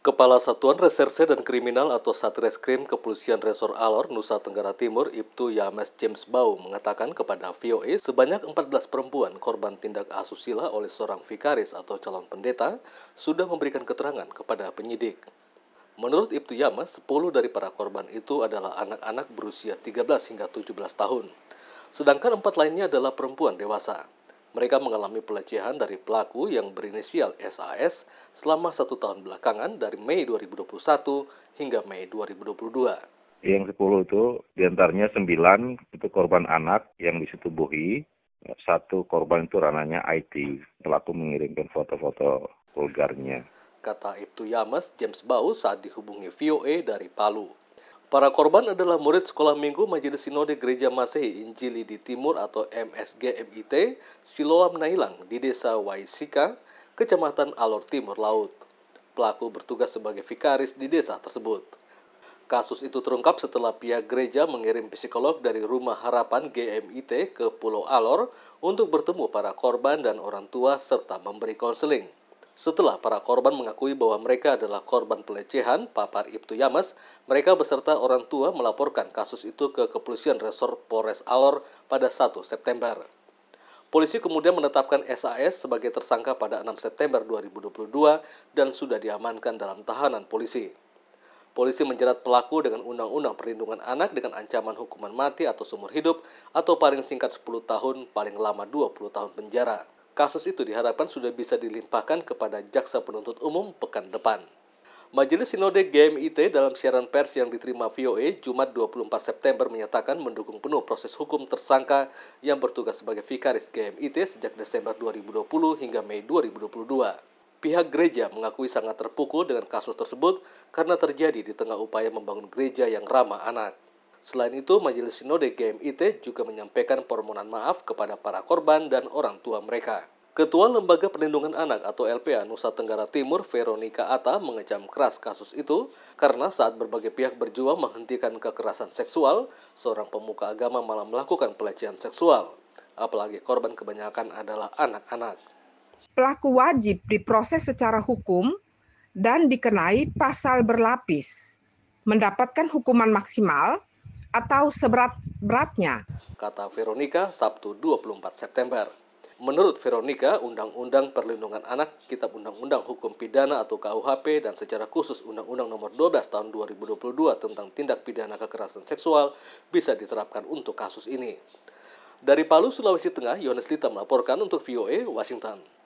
Kepala Satuan Reserse dan Kriminal atau Satreskrim Kepolisian Resor Alor, Nusa Tenggara Timur, Ibtu Yames James Bau mengatakan kepada VOA sebanyak 14 perempuan korban tindak asusila oleh seorang vikaris atau calon pendeta sudah memberikan keterangan kepada penyidik. Menurut Ibtu Yames, 10 dari para korban itu adalah anak-anak berusia 13 hingga 17 tahun. Sedangkan empat lainnya adalah perempuan dewasa. Mereka mengalami pelecehan dari pelaku yang berinisial SAS selama satu tahun belakangan dari Mei 2021 hingga Mei 2022. Yang 10 itu di antaranya 9 itu korban anak yang disetubuhi, satu korban itu ranahnya IT, pelaku mengirimkan foto-foto vulgarnya. Kata Ibtu Yamas James Bau saat dihubungi VOA dari Palu. Para korban adalah murid sekolah minggu Majelis Sinode Gereja Masehi Injili di Timur atau MSG MIT Siloam Nailang di Desa Waisika, Kecamatan Alor Timur Laut. Pelaku bertugas sebagai vikaris di desa tersebut. Kasus itu terungkap setelah pihak gereja mengirim psikolog dari Rumah Harapan GMIT ke Pulau Alor untuk bertemu para korban dan orang tua serta memberi konseling. Setelah para korban mengakui bahwa mereka adalah korban pelecehan, papar Ibtu Yamas, mereka beserta orang tua melaporkan kasus itu ke Kepolisian Resor Polres Alor pada 1 September. Polisi kemudian menetapkan SAS sebagai tersangka pada 6 September 2022 dan sudah diamankan dalam tahanan polisi. Polisi menjerat pelaku dengan Undang-Undang Perlindungan Anak dengan ancaman hukuman mati atau seumur hidup atau paling singkat 10 tahun, paling lama 20 tahun penjara. Kasus itu diharapkan sudah bisa dilimpahkan kepada Jaksa Penuntut Umum pekan depan. Majelis Sinode GMIT dalam siaran pers yang diterima VOA Jumat 24 September menyatakan mendukung penuh proses hukum tersangka yang bertugas sebagai vikaris GMIT sejak Desember 2020 hingga Mei 2022. Pihak gereja mengakui sangat terpukul dengan kasus tersebut karena terjadi di tengah upaya membangun gereja yang ramah anak. Selain itu, Majelis Sinode GMIT juga menyampaikan permohonan maaf kepada para korban dan orang tua mereka. Ketua Lembaga Perlindungan Anak atau LPA Nusa Tenggara Timur, Veronica Atta, mengecam keras kasus itu karena saat berbagai pihak berjuang menghentikan kekerasan seksual, seorang pemuka agama malah melakukan pelecehan seksual. Apalagi korban kebanyakan adalah anak-anak. Pelaku wajib diproses secara hukum dan dikenai pasal berlapis, mendapatkan hukuman maksimal atau seberat-beratnya. Kata Veronica Sabtu 24 September. Menurut Veronica, Undang-Undang Perlindungan Anak, Kitab Undang-Undang Hukum Pidana atau KUHP dan secara khusus Undang-Undang Nomor 12 Tahun 2022 tentang tindak pidana kekerasan seksual bisa diterapkan untuk kasus ini. Dari Palu, Sulawesi Tengah, Yones Lita melaporkan untuk VOA Washington.